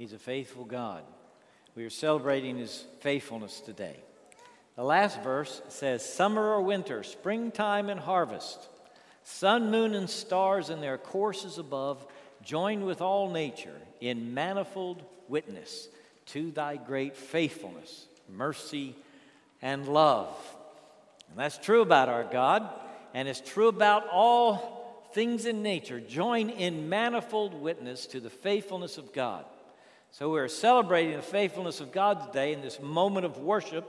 He's a faithful God. We are celebrating His faithfulness today. The last verse says, Summer or winter, springtime and harvest, sun, moon, and stars in their courses above, join with all nature in manifold witness to thy great faithfulness, mercy, and love. And that's true about our God, and it's true about all things in nature. Join in manifold witness to the faithfulness of God. So we're celebrating the faithfulness of God today in this moment of worship,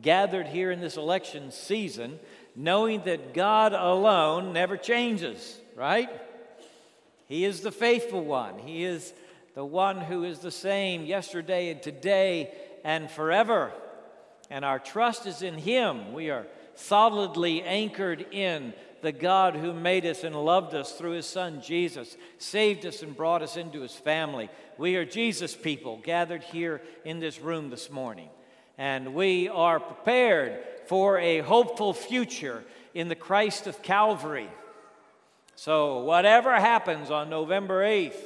gathered here in this election season, knowing that God alone never changes, right? He is the faithful one. He is the one who is the same yesterday and today and forever. And our trust is in Him. We are solidly anchored in the God who made us and loved us through his son Jesus, saved us and brought us into his family. We are Jesus people gathered here in this room this morning. And we are prepared for a hopeful future in the Christ of Calvary. So, whatever happens on November 8th,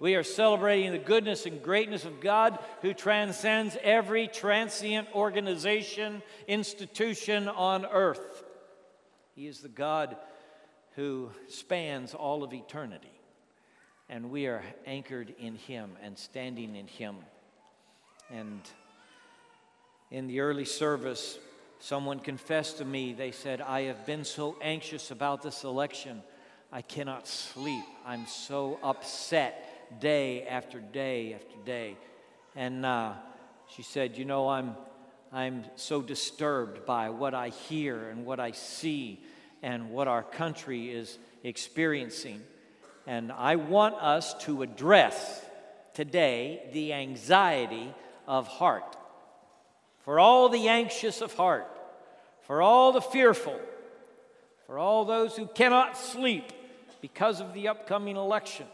we are celebrating the goodness and greatness of God who transcends every transient organization, institution on earth. He is the God who spans all of eternity. And we are anchored in Him and standing in Him. And in the early service, someone confessed to me, they said, I have been so anxious about this election, I cannot sleep. I'm so upset day after day after day. And uh, she said, You know, I'm, I'm so disturbed by what I hear and what I see and what our country is experiencing. And I want us to address today the anxiety of heart. For all the anxious of heart, for all the fearful, for all those who cannot sleep because of the upcoming election.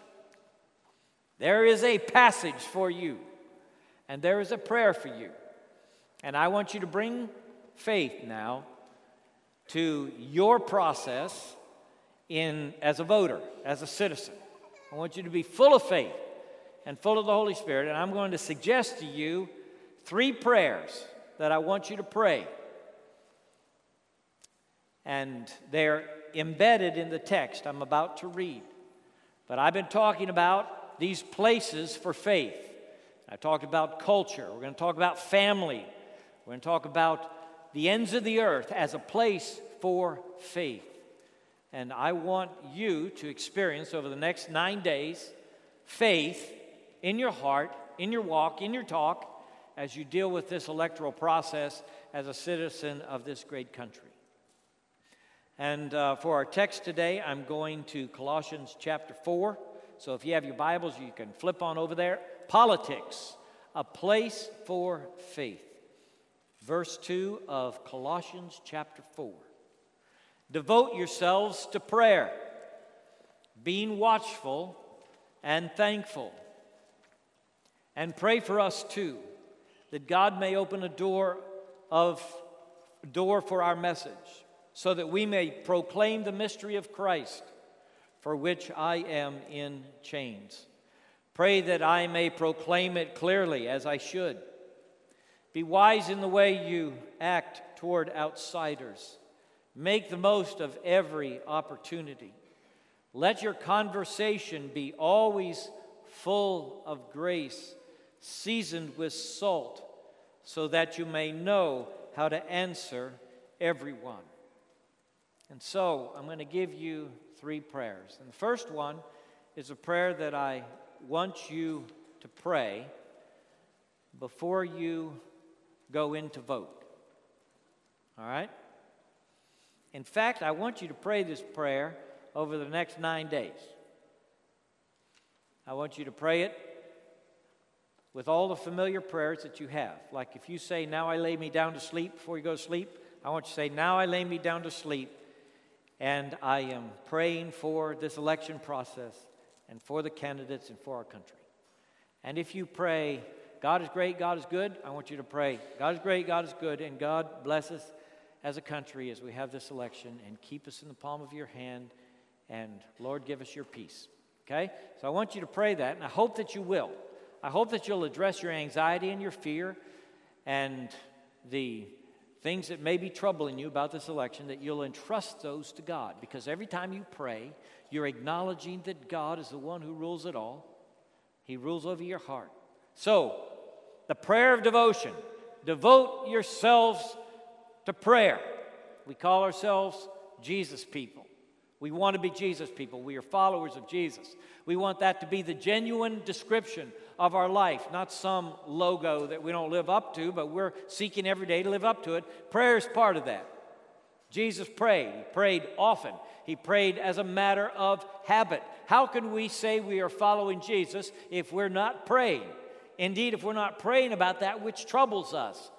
There is a passage for you, and there is a prayer for you. And I want you to bring faith now to your process in as a voter, as a citizen. I want you to be full of faith and full of the Holy Spirit, and I'm going to suggest to you three prayers that I want you to pray. And they're embedded in the text I'm about to read. But I've been talking about these places for faith. I talked about culture. We're going to talk about family. We're going to talk about the ends of the earth as a place for faith. And I want you to experience over the next nine days faith in your heart, in your walk, in your talk, as you deal with this electoral process as a citizen of this great country. And uh, for our text today, I'm going to Colossians chapter 4. So if you have your Bibles, you can flip on over there. Politics, a place for faith. Verse 2 of Colossians chapter 4. Devote yourselves to prayer, being watchful and thankful. And pray for us too, that God may open a door of door for our message, so that we may proclaim the mystery of Christ for which I am in chains. Pray that I may proclaim it clearly as I should. Be wise in the way you act toward outsiders. Make the most of every opportunity. Let your conversation be always full of grace, seasoned with salt, so that you may know how to answer everyone. And so, I'm going to give you three prayers. And the first one is a prayer that I want you to pray before you go in to vote. All right? In fact, I want you to pray this prayer over the next nine days. I want you to pray it with all the familiar prayers that you have. Like if you say, Now I lay me down to sleep before you go to sleep, I want you to say, Now I lay me down to sleep and I am praying for this election process and for the candidates and for our country. And if you pray, God is great, God is good, I want you to pray, God is great, God is good, and God bless us as a country as we have this election and keep us in the palm of your hand. And Lord, give us your peace. Okay? So I want you to pray that, and I hope that you will. I hope that you'll address your anxiety and your fear and the things that may be troubling you about this election, that you'll entrust those to God. Because every time you pray, you're acknowledging that God is the one who rules it all. He rules over your heart. So, the prayer of devotion devote yourselves to prayer. We call ourselves Jesus people. We want to be Jesus people. We are followers of Jesus. We want that to be the genuine description of our life, not some logo that we don't live up to, but we're seeking every day to live up to it. Prayer is part of that. Jesus prayed. He prayed often. He prayed as a matter of habit. How can we say we are following Jesus if we're not praying? Indeed, if we're not praying about that which troubles us,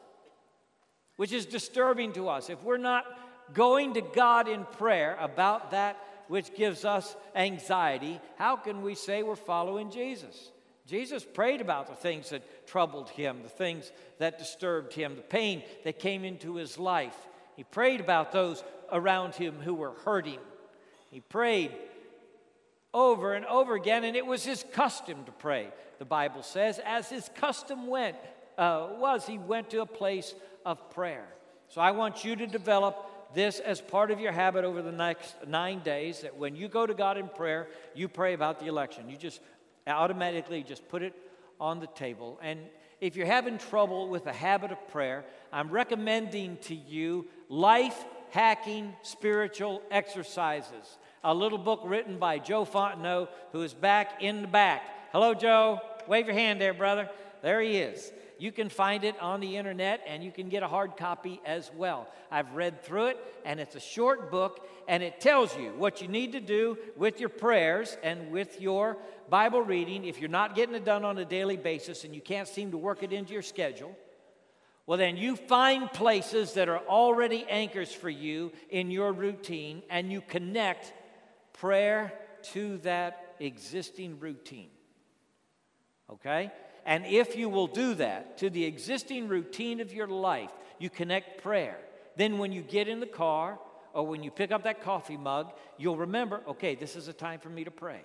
which is disturbing to us, if we're not going to God in prayer about that which gives us anxiety, how can we say we're following Jesus? Jesus prayed about the things that troubled him, the things that disturbed him, the pain that came into his life. He prayed about those around him who were hurting. He prayed over and over again, and it was his custom to pray, the Bible says. As his custom went, uh, was, he went to a place of prayer. So I want you to develop this as part of your habit over the next nine days that when you go to God in prayer, you pray about the election. You just automatically just put it on the table. And if you're having trouble with the habit of prayer, I'm recommending to you life hacking spiritual exercises. A little book written by Joe Fontenot, who is back in the back. Hello, Joe. Wave your hand there, brother. There he is. You can find it on the internet and you can get a hard copy as well. I've read through it and it's a short book and it tells you what you need to do with your prayers and with your Bible reading if you're not getting it done on a daily basis and you can't seem to work it into your schedule. Well, then you find places that are already anchors for you in your routine and you connect prayer to that existing routine. Okay? And if you will do that to the existing routine of your life, you connect prayer. Then when you get in the car or when you pick up that coffee mug, you'll remember, okay, this is a time for me to pray.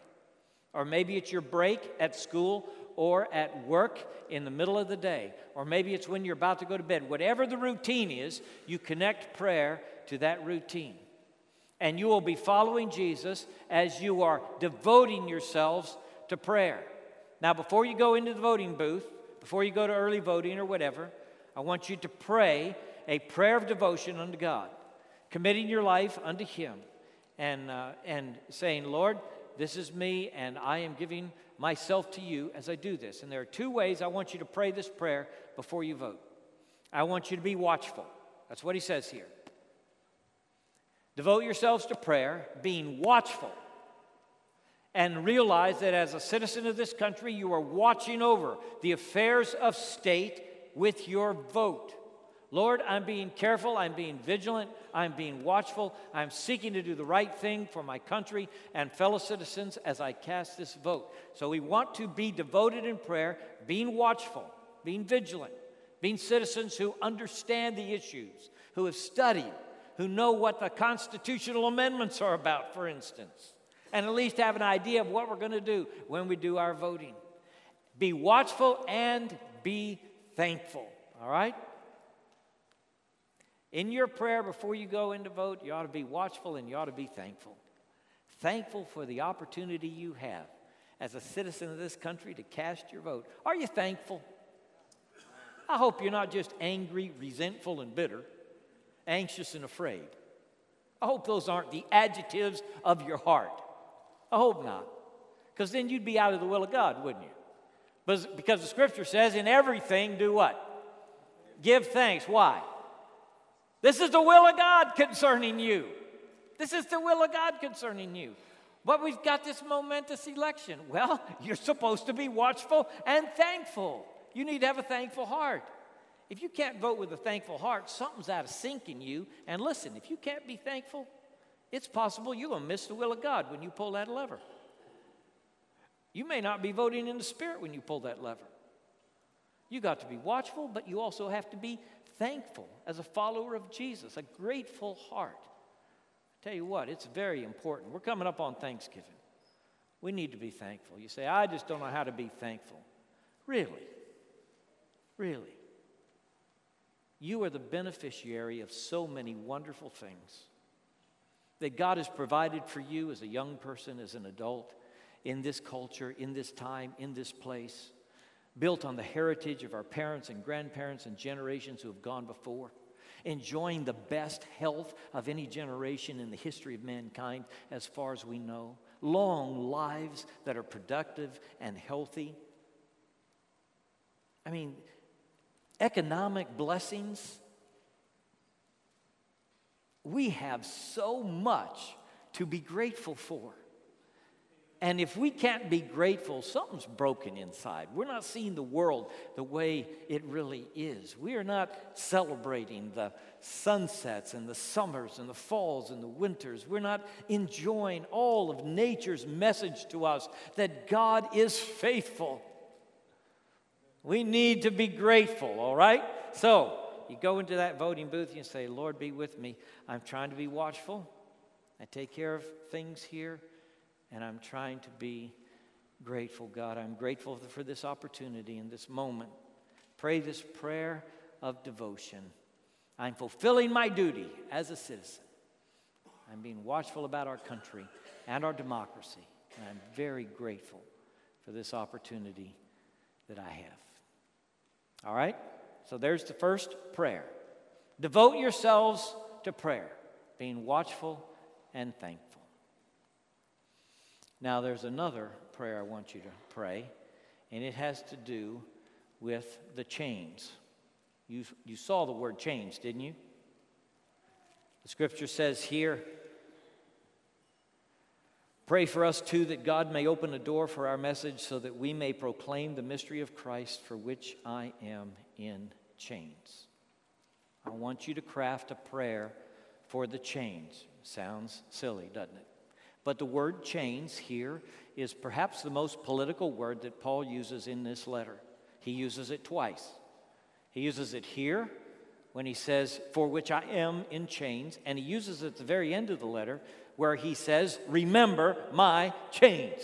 Or maybe it's your break at school or at work in the middle of the day. Or maybe it's when you're about to go to bed. Whatever the routine is, you connect prayer to that routine. And you will be following Jesus as you are devoting yourselves to prayer. Now, before you go into the voting booth, before you go to early voting or whatever, I want you to pray a prayer of devotion unto God, committing your life unto Him and, uh, and saying, Lord, this is me, and I am giving myself to you as I do this. And there are two ways I want you to pray this prayer before you vote. I want you to be watchful. That's what he says here. Devote yourselves to prayer, being watchful and realize that as a citizen of this country, you are watching over the affairs of state with your vote. Lord, I'm being careful, I'm being vigilant, I'm being watchful, I'm seeking to do the right thing for my country and fellow citizens as I cast this vote. So we want to be devoted in prayer, being watchful, being vigilant, being citizens who understand the issues, who have studied, who know what the constitutional amendments are about, for instance and at least have an idea of what we're going to do when we do our voting. Be watchful and be thankful, all right? In your prayer before you go in to vote, you ought to be watchful and you ought to be thankful. Thankful for the opportunity you have as a citizen of this country to cast your vote. Are you thankful? I hope you're not just angry, resentful, and bitter, anxious and afraid. I hope those aren't the adjectives of your heart. I hope not. Because then you'd be out of the will of God, wouldn't you? But because the scripture says, in everything, do what? Give thanks. Why? This is the will of God concerning you. This is the will of God concerning you. But we've got this momentous election. Well, you're supposed to be watchful and thankful. You need to have a thankful heart. If you can't vote with a thankful heart, something's out of sync in you. And listen, if you can't be thankful, it's possible you're going to miss the will of God when you pull that lever. You may not be voting in the Spirit when you pull that lever. You got to be watchful, but you also have to be thankful as a follower of Jesus, a grateful heart. I tell you what, it's very important. We're coming up on Thanksgiving. We need to be thankful. You say, I just don't know how to be thankful. Really? Really? You are the beneficiary of so many wonderful things that God has provided for you as a young person, as an adult, in this culture, in this time, in this place, built on the heritage of our parents and grandparents and generations who have gone before, enjoying the best health of any generation in the history of mankind, as far as we know, long lives that are productive and healthy. I mean, economic blessings. We have so much to be grateful for. And if we can't be grateful, something's broken inside. We're not seeing the world the way it really is. We are not celebrating the sunsets and the summers and the falls and the winters. We're not enjoying all of nature's message to us that God is faithful. We need to be grateful, all right? So, you go into that voting booth and say, Lord, be with me. I'm trying to be watchful. I take care of things here, and I'm trying to be grateful, God. I'm grateful for this opportunity and this moment. Pray this prayer of devotion. I'm fulfilling my duty as a citizen. I'm being watchful about our country and our democracy, and I'm very grateful for this opportunity that I have. All right? So there's the first prayer. Devote yourselves to prayer, being watchful and thankful. Now, there's another prayer I want you to pray, and it has to do with the chains. You, you saw the word chains, didn't you? The scripture says here, Pray for us too that God may open a door for our message so that we may proclaim the mystery of Christ for which I am in chains. I want you to craft a prayer for the chains. Sounds silly, doesn't it? But the word chains here is perhaps the most political word that Paul uses in this letter. He uses it twice. He uses it here when he says, For which I am in chains, and he uses it at the very end of the letter where he says, Remember my chains.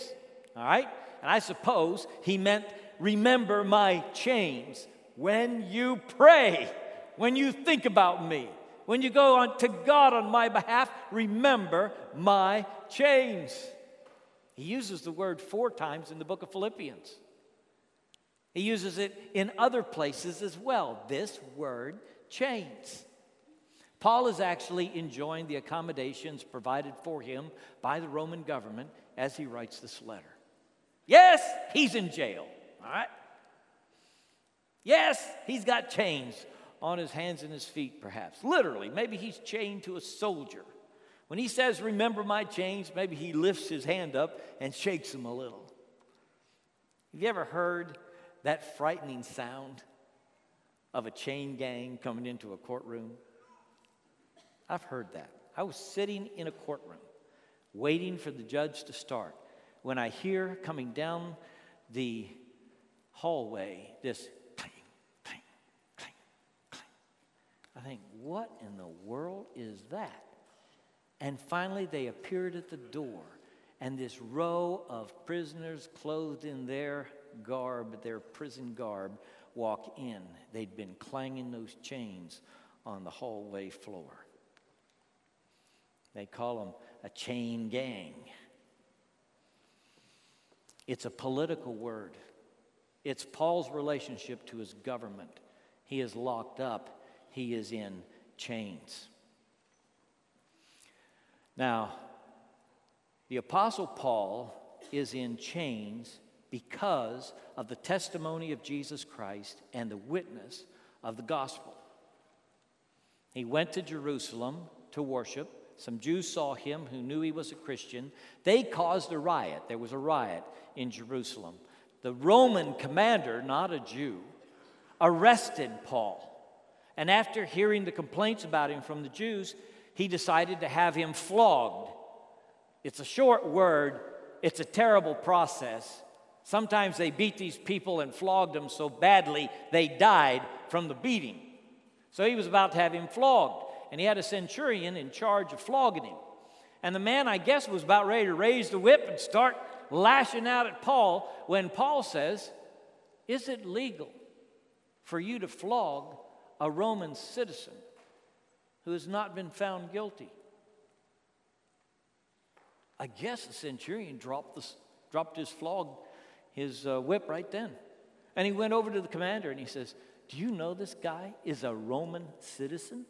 All right? And I suppose he meant, Remember my chains when you pray, when you think about me, when you go on to God on my behalf, remember my chains. He uses the word four times in the book of Philippians. He uses it in other places as well. This word, chains. Paul is actually enjoying the accommodations provided for him by the Roman government as he writes this letter. Yes, he's in jail, all right? Yes, he's got chains on his hands and his feet, perhaps. Literally, maybe he's chained to a soldier. When he says, Remember my chains, maybe he lifts his hand up and shakes them a little. Have you ever heard that frightening sound of a chain gang coming into a courtroom? I've heard that. I was sitting in a courtroom waiting for the judge to start when I hear coming down the hallway this clang, clang, clang, clang. I think, what in the world is that? And finally, they appeared at the door, and this row of prisoners clothed in their garb, their prison garb, walk in. They'd been clanging those chains on the hallway floor. They call them a chain gang. It's a political word. It's Paul's relationship to his government. He is locked up, he is in chains. Now, the Apostle Paul is in chains because of the testimony of Jesus Christ and the witness of the gospel. He went to Jerusalem to worship. Some Jews saw him who knew he was a Christian. They caused a riot. There was a riot in Jerusalem. The Roman commander, not a Jew, arrested Paul. And after hearing the complaints about him from the Jews, he decided to have him flogged. It's a short word, it's a terrible process. Sometimes they beat these people and flogged them so badly they died from the beating. So he was about to have him flogged and he had a centurion in charge of flogging him. And the man, I guess, was about ready to raise the whip and start lashing out at Paul when Paul says, Is it legal for you to flog a Roman citizen who has not been found guilty? I guess the centurion dropped, the, dropped his flog, his uh, whip right then. And he went over to the commander and he says, Do you know this guy is a Roman citizen?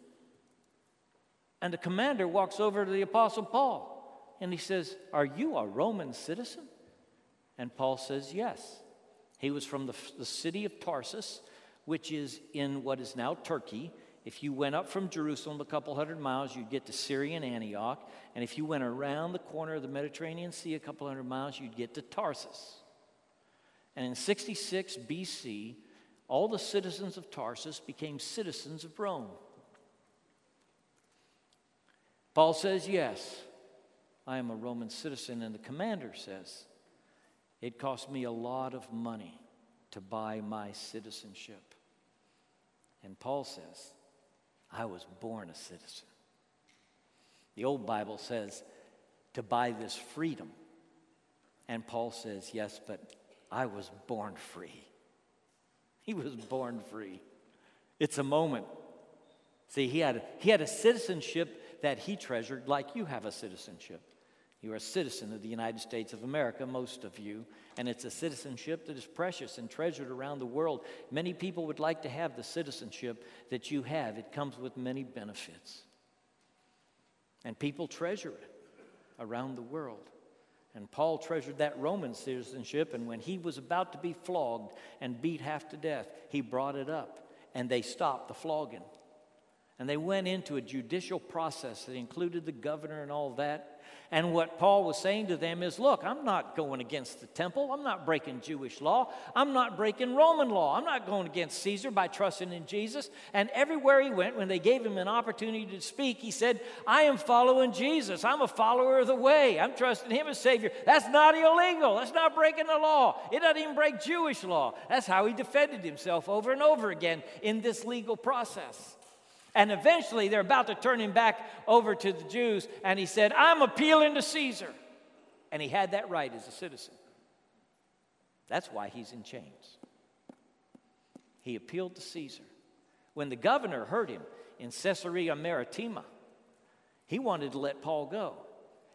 And the commander walks over to the Apostle Paul and he says, Are you a Roman citizen? And Paul says, Yes. He was from the, the city of Tarsus, which is in what is now Turkey. If you went up from Jerusalem a couple hundred miles, you'd get to Syrian Antioch. And if you went around the corner of the Mediterranean Sea a couple hundred miles, you'd get to Tarsus. And in 66 BC, all the citizens of Tarsus became citizens of Rome. Paul says, Yes, I am a Roman citizen. And the commander says, It cost me a lot of money to buy my citizenship. And Paul says, I was born a citizen. The old Bible says to buy this freedom. And Paul says, Yes, but I was born free. He was born free. It's a moment. See, he had, he had a citizenship that he treasured like you have a citizenship. You are a citizen of the United States of America, most of you, and it's a citizenship that is precious and treasured around the world. Many people would like to have the citizenship that you have, it comes with many benefits. And people treasure it around the world. And Paul treasured that Roman citizenship, and when he was about to be flogged and beat half to death, he brought it up, and they stopped the flogging. And they went into a judicial process that included the governor and all that. And what Paul was saying to them is look, I'm not going against the temple. I'm not breaking Jewish law. I'm not breaking Roman law. I'm not going against Caesar by trusting in Jesus. And everywhere he went, when they gave him an opportunity to speak, he said, I am following Jesus. I'm a follower of the way. I'm trusting him as Savior. That's not illegal. That's not breaking the law. It doesn't even break Jewish law. That's how he defended himself over and over again in this legal process. And eventually they're about to turn him back over to the Jews. And he said, I'm appealing to Caesar. And he had that right as a citizen. That's why he's in chains. He appealed to Caesar. When the governor heard him in Caesarea Maritima, he wanted to let Paul go.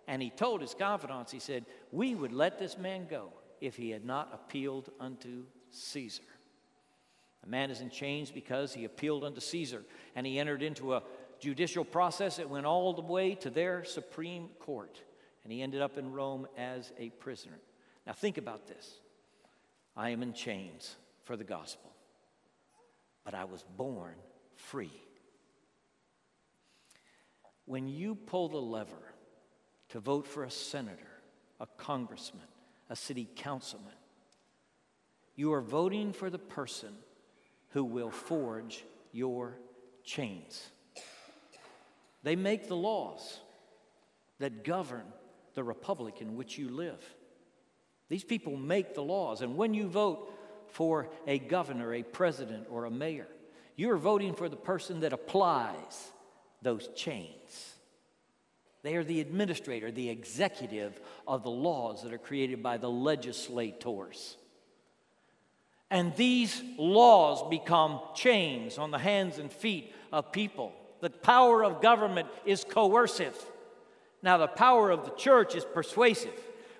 And he told his confidants, he said, We would let this man go if he had not appealed unto Caesar. A man is in chains because he appealed unto Caesar and he entered into a judicial process that went all the way to their Supreme Court. And he ended up in Rome as a prisoner. Now, think about this I am in chains for the gospel, but I was born free. When you pull the lever to vote for a senator, a congressman, a city councilman, you are voting for the person who will forge your chains. They make the laws that govern the republic in which you live. These people make the laws. And when you vote for a governor, a president, or a mayor, you're voting for the person that applies those chains. They are the administrator, the executive of the laws that are created by the legislators. And these laws become chains on the hands and feet of people. The power of government is coercive. Now, the power of the church is persuasive.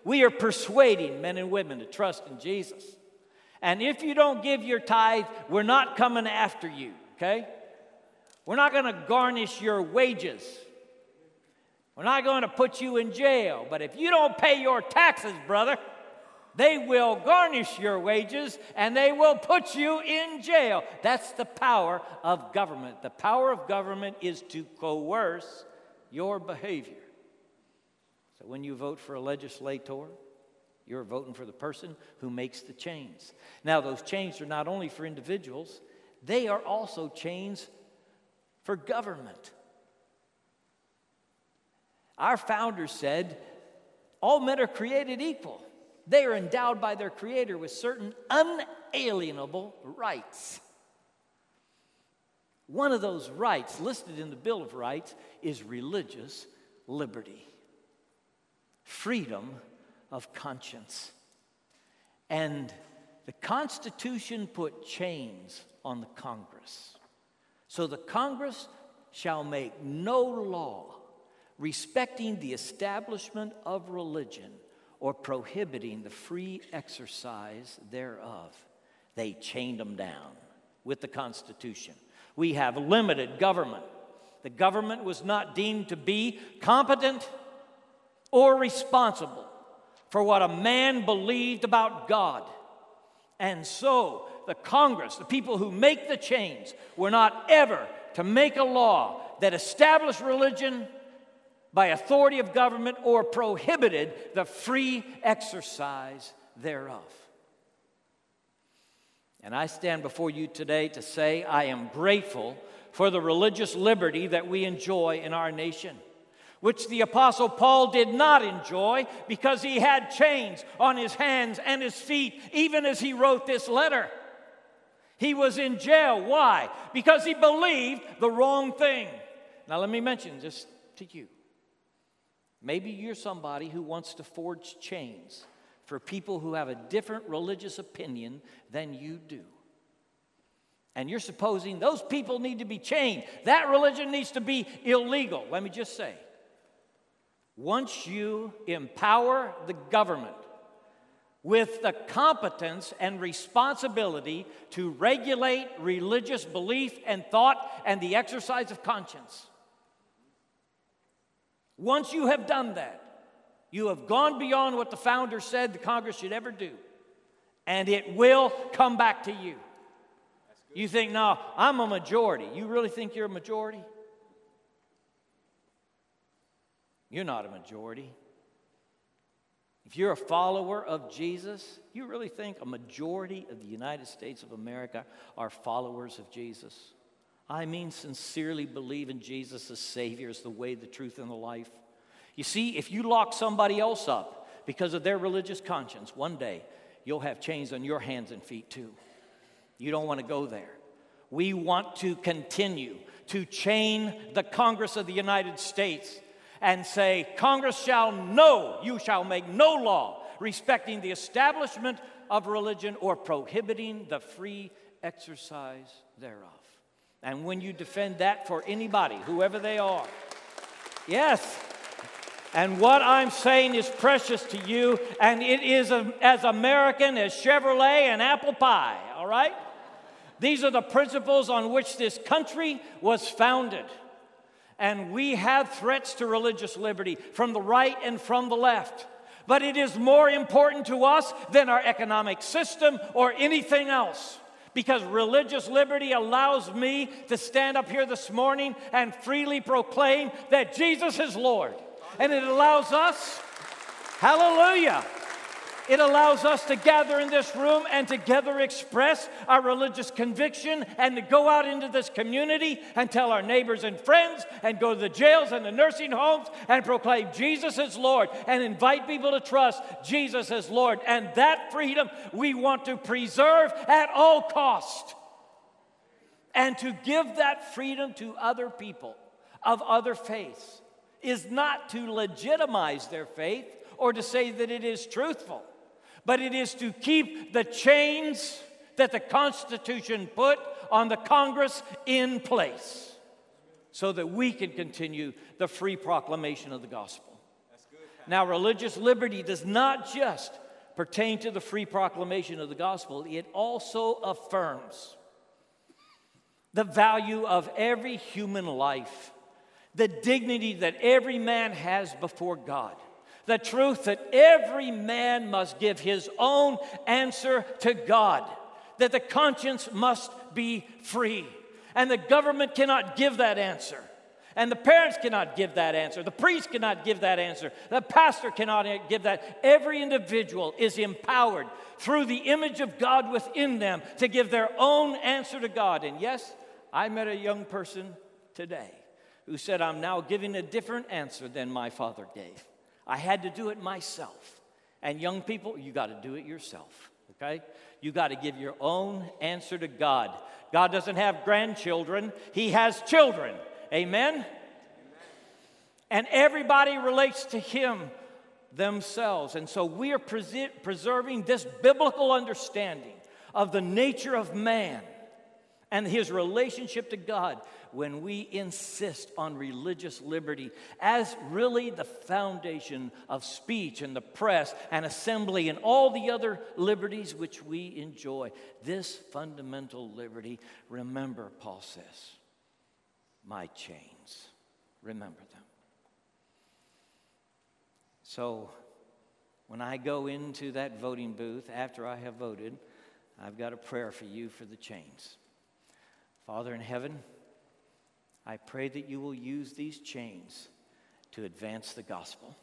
We are persuading men and women to trust in Jesus. And if you don't give your tithe, we're not coming after you, okay? We're not going to garnish your wages. We're not going to put you in jail. But if you don't pay your taxes, brother, they will garnish your wages and they will put you in jail. That's the power of government. The power of government is to coerce your behavior. So when you vote for a legislator, you're voting for the person who makes the chains. Now, those chains are not only for individuals, they are also chains for government. Our founders said all men are created equal. They are endowed by their Creator with certain unalienable rights. One of those rights listed in the Bill of Rights is religious liberty, freedom of conscience. And the Constitution put chains on the Congress. So the Congress shall make no law respecting the establishment of religion or prohibiting the free exercise thereof. They chained them down with the Constitution. We have limited government. The government was not deemed to be competent or responsible for what a man believed about God. And so, the Congress, the people who make the chains, were not ever to make a law that established religion by authority of government or prohibited the free exercise thereof. And I stand before you today to say I am grateful for the religious liberty that we enjoy in our nation, which the Apostle Paul did not enjoy because he had chains on his hands and his feet, even as he wrote this letter. He was in jail. Why? Because he believed the wrong thing. Now, let me mention this to you. Maybe you're somebody who wants to forge chains for people who have a different religious opinion than you do. And you're supposing those people need to be chained. That religion needs to be illegal. Let me just say once you empower the government with the competence and responsibility to regulate religious belief and thought and the exercise of conscience, once you have done that, you have gone beyond what the founder said the Congress should ever do, and it will come back to you. You think, no, I'm a majority. You really think you're a majority? You're not a majority. If you're a follower of Jesus, you really think a majority of the United States of America are followers of Jesus? I mean, sincerely believe in Jesus as Savior, as the way, the truth, and the life. You see, if you lock somebody else up because of their religious conscience, one day you'll have chains on your hands and feet too. You don't want to go there. We want to continue to chain the Congress of the United States and say, Congress shall know, you shall make no law respecting the establishment of religion or prohibiting the free exercise thereof. And when you defend that for anybody, whoever they are, yes, and what I'm saying is precious to you, and it is as American as Chevrolet and apple pie, all right? These are the principles on which this country was founded. And we have threats to religious liberty from the right and from the left. But it is more important to us than our economic system or anything else because religious liberty allows me to stand up here this morning and freely proclaim that Jesus is Lord. And it allows us, hallelujah, it allows us to gather in this room and together express our religious conviction and to go out into this community and tell our neighbors and friends and go to the jails and the nursing homes and proclaim Jesus is Lord and invite people to trust Jesus as Lord. And that freedom we want to preserve at all cost and to give that freedom to other people of other faiths is not to legitimize their faith or to say that it is truthful, but it is to keep the chains that the Constitution put on the Congress in place so that we can continue the free proclamation of the gospel. Now, religious liberty does not just pertain to the free proclamation of the gospel, it also affirms the value of every human life the dignity that every man has before God, the truth that every man must give his own answer to God, that the conscience must be free, and the government cannot give that answer. And the parents cannot give that answer. The priest cannot give that answer. The pastor cannot give that. Every individual is empowered through the image of God within them to give their own answer to God. And yes, I met a young person today who said, I'm now giving a different answer than my father gave. I had to do it myself. And young people, you got to do it yourself, okay? You got to give your own answer to God. God doesn't have grandchildren, He has children. Amen? Amen? And everybody relates to Him themselves. And so we are pres- preserving this biblical understanding of the nature of man and his relationship to God when we insist on religious liberty as really the foundation of speech and the press and assembly and all the other liberties which we enjoy. This fundamental liberty, remember, Paul says, my chains. Remember them. So, when I go into that voting booth after I have voted, I've got a prayer for you for the chains. Father in heaven, I pray that you will use these chains to advance the gospel.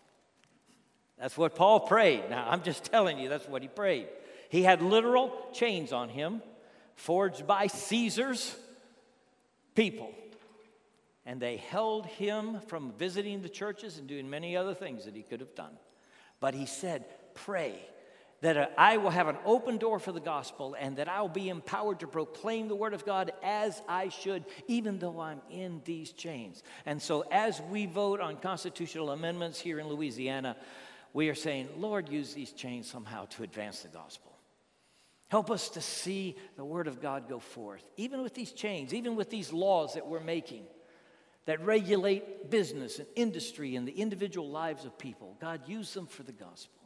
That's what Paul prayed. Now, I'm just telling you, that's what he prayed. He had literal chains on him, forged by Caesar's people and they held him from visiting the churches and doing many other things that he could have done. But he said, Pray that uh, I will have an open door for the gospel and that I will be empowered to proclaim the word of God as I should, even though I'm in these chains. And so, as we vote on constitutional amendments here in Louisiana, we are saying, Lord, use these chains somehow to advance the gospel. Help us to see the word of God go forth, even with these chains, even with these laws that we're making that regulate business and industry and the individual lives of people. God, use them for the gospel.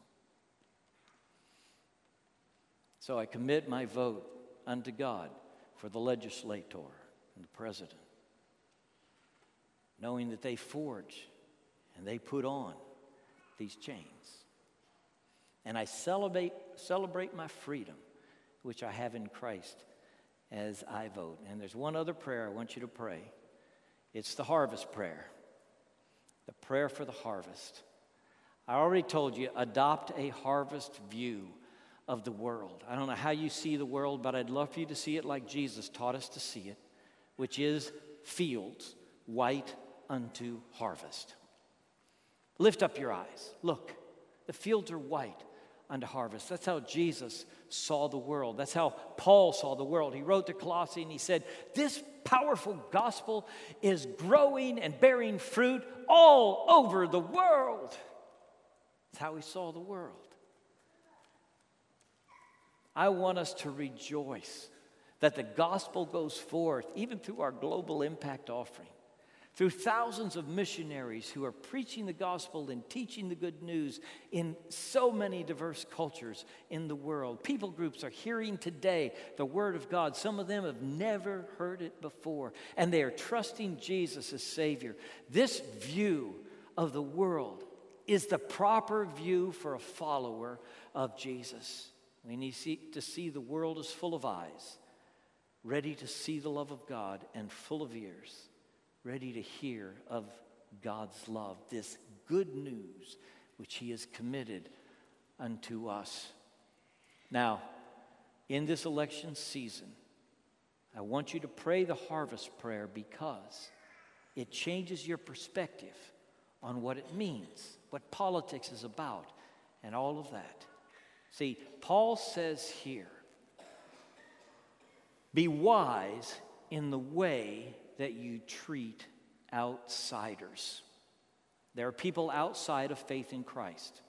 So I commit my vote unto God for the legislator and the president, knowing that they forge and they put on these chains. And I celebrate, celebrate my freedom, which I have in Christ, as I vote. And there's one other prayer I want you to pray. It's the harvest prayer, the prayer for the harvest. I already told you, adopt a harvest view of the world. I don't know how you see the world, but I'd love for you to see it like Jesus taught us to see it, which is fields white unto harvest. Lift up your eyes. Look, the fields are white unto harvest. That's how Jesus saw the world. That's how Paul saw the world. He wrote to Colossae and he said, This powerful gospel is growing and bearing fruit all over the world. That's how he saw the world. I want us to rejoice that the gospel goes forth, even through our global impact offering through thousands of missionaries who are preaching the gospel and teaching the good news in so many diverse cultures in the world. People groups are hearing today the word of God. Some of them have never heard it before, and they are trusting Jesus as Savior. This view of the world is the proper view for a follower of Jesus. We need to see the world as full of eyes, ready to see the love of God, and full of ears ready to hear of God's love, this good news which He has committed unto us. Now, in this election season, I want you to pray the harvest prayer because it changes your perspective on what it means, what politics is about, and all of that. See, Paul says here be wise in the way that you treat outsiders. There are people outside of faith in Christ.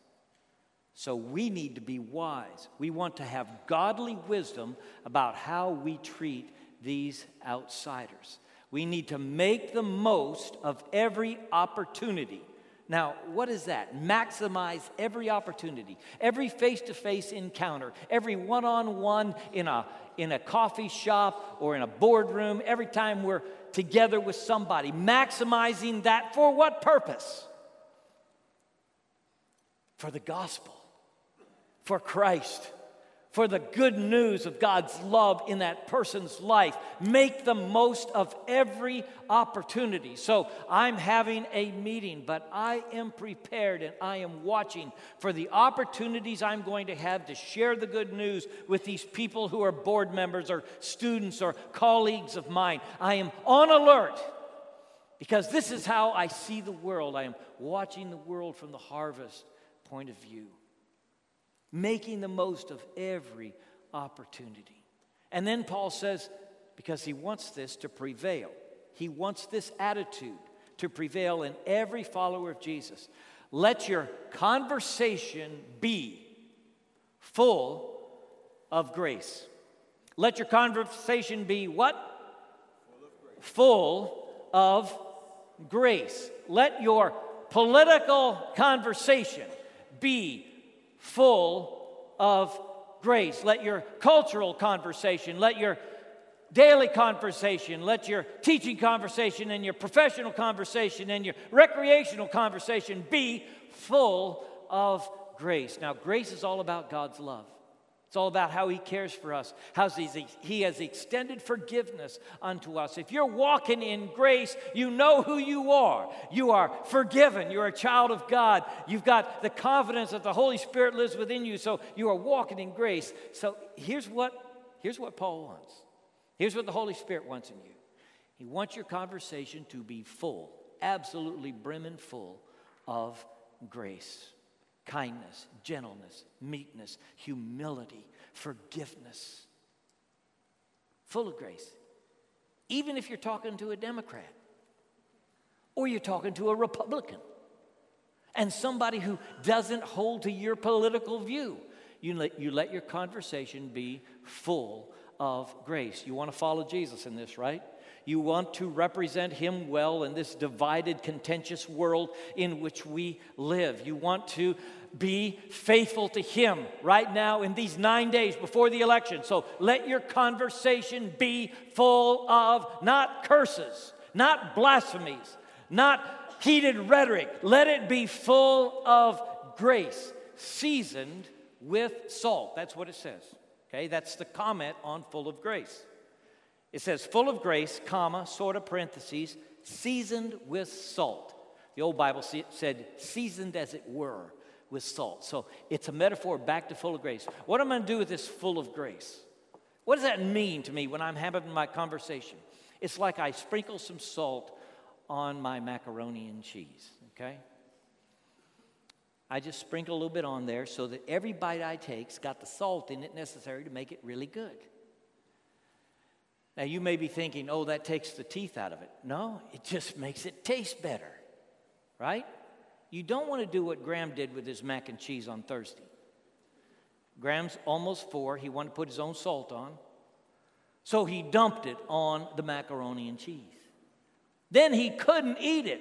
So we need to be wise. We want to have godly wisdom about how we treat these outsiders. We need to make the most of every opportunity. Now, what is that? Maximize every opportunity, every face to face encounter, every one on one in a, in a coffee shop or in a boardroom, every time we're together with somebody, maximizing that for what purpose? For the gospel, for Christ for the good news of God's love in that person's life. Make the most of every opportunity. So I'm having a meeting, but I am prepared and I am watching for the opportunities I'm going to have to share the good news with these people who are board members or students or colleagues of mine. I am on alert because this is how I see the world. I am watching the world from the harvest point of view making the most of every opportunity. And then Paul says, because he wants this to prevail, he wants this attitude to prevail in every follower of Jesus. let your conversation be full of grace. Let your conversation be what? Full of grace. Let your political conversation be full of grace. Let your cultural conversation, let your daily conversation, let your teaching conversation and your professional conversation and your recreational conversation be full of grace. Now, grace is all about God's love. It's all about how He cares for us, how He has extended forgiveness unto us. If you're walking in grace, you know who you are. You are forgiven. You're a child of God. You've got the confidence that the Holy Spirit lives within you, so you are walking in grace. So here's what, here's what Paul wants. Here's what the Holy Spirit wants in you He wants your conversation to be full, absolutely brimming full of grace, kindness, gentleness, meekness, humility, forgiveness. Full of grace. Even if you're talking to a Democrat or you're talking to a Republican and somebody who doesn't hold to your political view, you let, you let your conversation be full of grace. You want to follow Jesus in this, right? You want to represent him well in this divided, contentious world in which we live. You want to be faithful to him right now in these nine days before the election. So let your conversation be full of not curses, not blasphemies, not heated rhetoric. Let it be full of grace, seasoned with salt. That's what it says. Okay, that's the comment on full of grace. It says full of grace, comma, sort of parentheses, seasoned with salt. The old Bible said seasoned as it were with salt. So it's a metaphor back to full of grace. What am I going to do with this full of grace? What does that mean to me when I'm having my conversation? It's like I sprinkle some salt on my macaroni and cheese, okay? I just sprinkle a little bit on there so that every bite I take's got the salt in it necessary to make it really good. Now, you may be thinking, oh, that takes the teeth out of it. No, it just makes it taste better, right? You don't want to do what Graham did with his mac and cheese on Thursday. Graham's almost four. He wanted to put his own salt on. So he dumped it on the macaroni and cheese. Then he couldn't eat it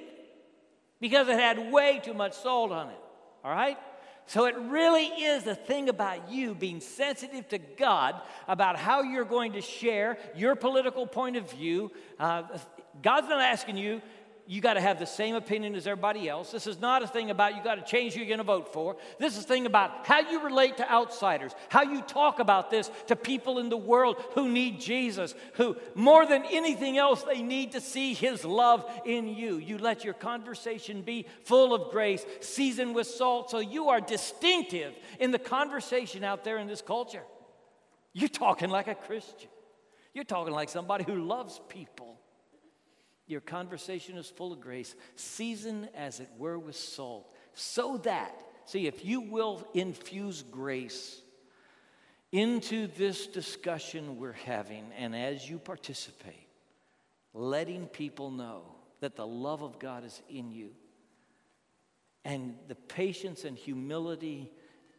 because it had way too much salt on it all right? So it really is a thing about you being sensitive to God about how you're going to share your political point of view. Uh, God's not asking you you got to have the same opinion as everybody else. This is not a thing about you got to change who you're going to vote for. This is a thing about how you relate to outsiders, how you talk about this to people in the world who need Jesus, who more than anything else, they need to see his love in you. You let your conversation be full of grace, seasoned with salt, so you are distinctive in the conversation out there in this culture. You're talking like a Christian. You're talking like somebody who loves people. Your conversation is full of grace, seasoned as it were with salt, so that, see, if you will infuse grace into this discussion we're having, and as you participate, letting people know that the love of God is in you, and the patience and humility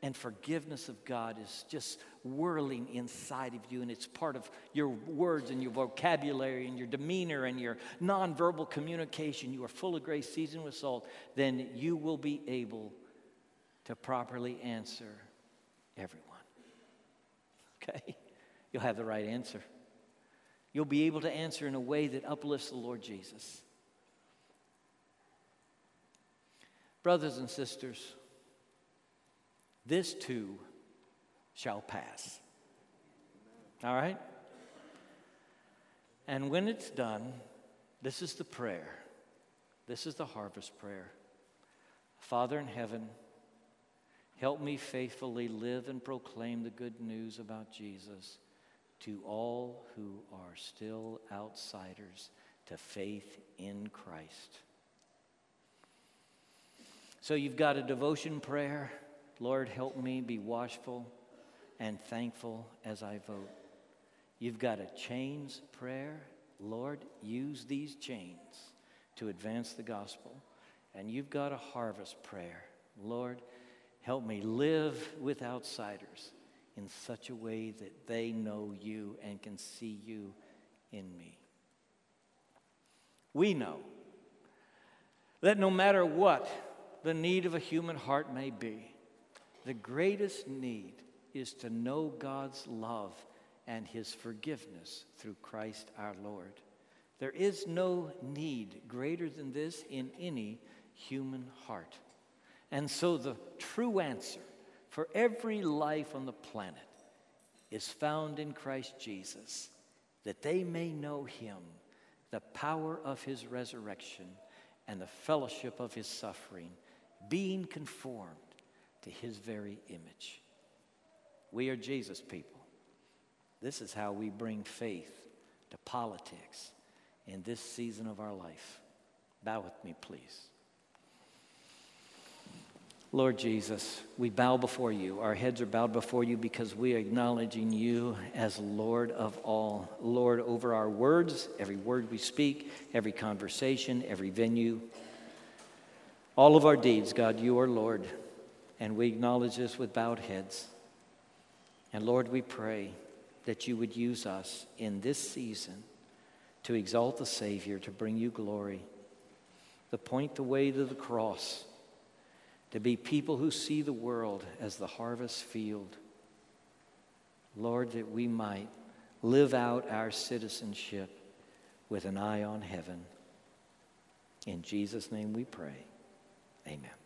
and forgiveness of God is just whirling inside of you, and it's part of your words and your vocabulary and your demeanor and your nonverbal communication. You are full of grace, seasoned with salt, then you will be able to properly answer everyone. Okay? You'll have the right answer. You'll be able to answer in a way that uplifts the Lord Jesus. Brothers and sisters, this too shall pass. All right? And when it's done, this is the prayer. This is the harvest prayer. Father in heaven, help me faithfully live and proclaim the good news about Jesus to all who are still outsiders to faith in Christ. So you've got a devotion prayer. Lord, help me be watchful and thankful as I vote. You've got a chains prayer. Lord, use these chains to advance the gospel. and you've got a harvest prayer. Lord, help me live with outsiders in such a way that they know you and can see you in me. We know that no matter what the need of a human heart may be, the greatest need is to know God's love and his forgiveness through Christ our Lord. There is no need greater than this in any human heart. And so the true answer for every life on the planet is found in Christ Jesus, that they may know him, the power of his resurrection, and the fellowship of his suffering, being conformed to his very image. We are Jesus people. This is how we bring faith to politics in this season of our life. Bow with me, please. Lord Jesus, we bow before you. Our heads are bowed before you because we are acknowledging you as Lord of all. Lord, over our words, every word we speak, every conversation, every venue, all of our deeds, God, you are Lord. And we acknowledge this with bowed heads. And Lord, we pray that you would use us in this season to exalt the Savior, to bring you glory, to point the way to the cross to be people who see the world as the harvest field. Lord, that we might live out our citizenship with an eye on heaven. In Jesus' name we pray. Amen.